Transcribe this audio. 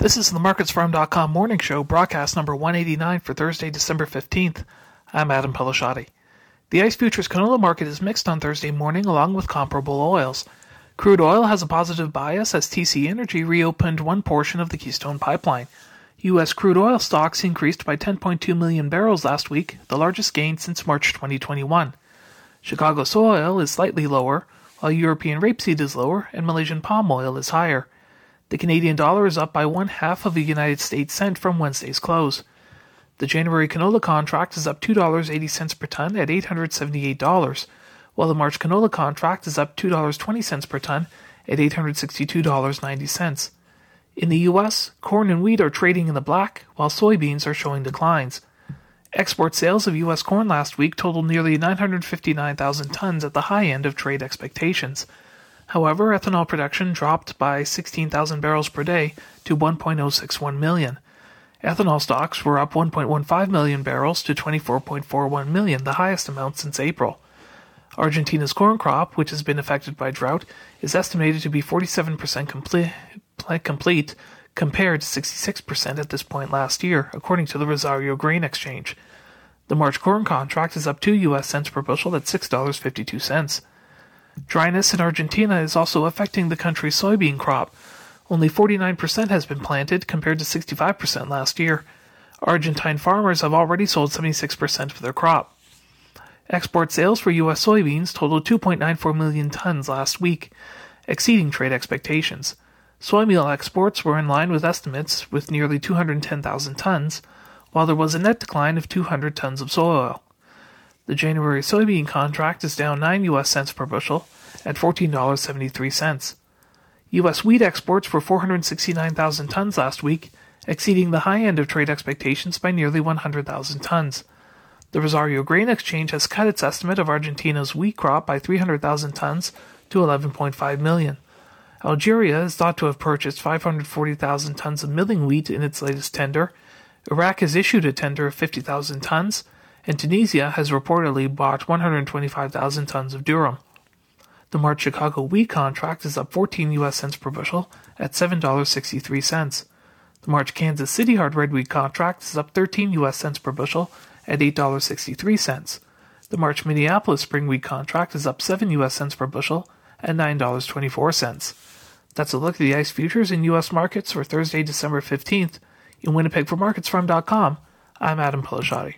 This is the MarketsFarm.com morning show, broadcast number 189 for Thursday, December 15th. I'm Adam Peleshaty. The ICE futures canola market is mixed on Thursday morning along with comparable oils. Crude oil has a positive bias as TC Energy reopened one portion of the Keystone Pipeline. U.S. crude oil stocks increased by 10.2 million barrels last week, the largest gain since March 2021. Chicago soy oil is slightly lower, while European rapeseed is lower and Malaysian palm oil is higher. The Canadian dollar is up by one half of a United States cent from Wednesday's close. The January canola contract is up $2.80 per ton at $878, while the March canola contract is up $2.20 per ton at $862.90. In the U.S., corn and wheat are trading in the black, while soybeans are showing declines. Export sales of U.S. corn last week totaled nearly 959,000 tons at the high end of trade expectations. However, ethanol production dropped by 16,000 barrels per day to 1.061 million. Ethanol stocks were up 1.15 million barrels to 24.41 million, the highest amount since April. Argentina's corn crop, which has been affected by drought, is estimated to be 47% complete, complete compared to 66% at this point last year, according to the Rosario Grain Exchange. The March corn contract is up 2 US cents per bushel at $6.52. Dryness in Argentina is also affecting the country's soybean crop. Only 49% has been planted compared to 65% last year. Argentine farmers have already sold 76% of their crop. Export sales for U.S. soybeans totaled 2.94 million tons last week, exceeding trade expectations. Soy meal exports were in line with estimates with nearly 210,000 tons, while there was a net decline of 200 tons of soy oil. The January soybean contract is down 9 US cents per bushel at $14.73. US wheat exports were 469,000 tons last week, exceeding the high end of trade expectations by nearly 100,000 tons. The Rosario Grain Exchange has cut its estimate of Argentina's wheat crop by 300,000 tons to 11.5 million. Algeria is thought to have purchased 540,000 tons of milling wheat in its latest tender. Iraq has issued a tender of 50,000 tons, and Tunisia has reportedly bought 125,000 tons of durum. The March Chicago wheat contract is up 14 US cents per bushel at $7.63. The March Kansas City hard red wheat contract is up 13 US cents per bushel at $8.63. The March Minneapolis spring wheat contract is up 7 US cents per bushel at $9.24. That's a look at the ICE futures in US markets for Thursday, December 15th. In Winnipeg for MarketsFarm.com, I'm Adam Peleshaty.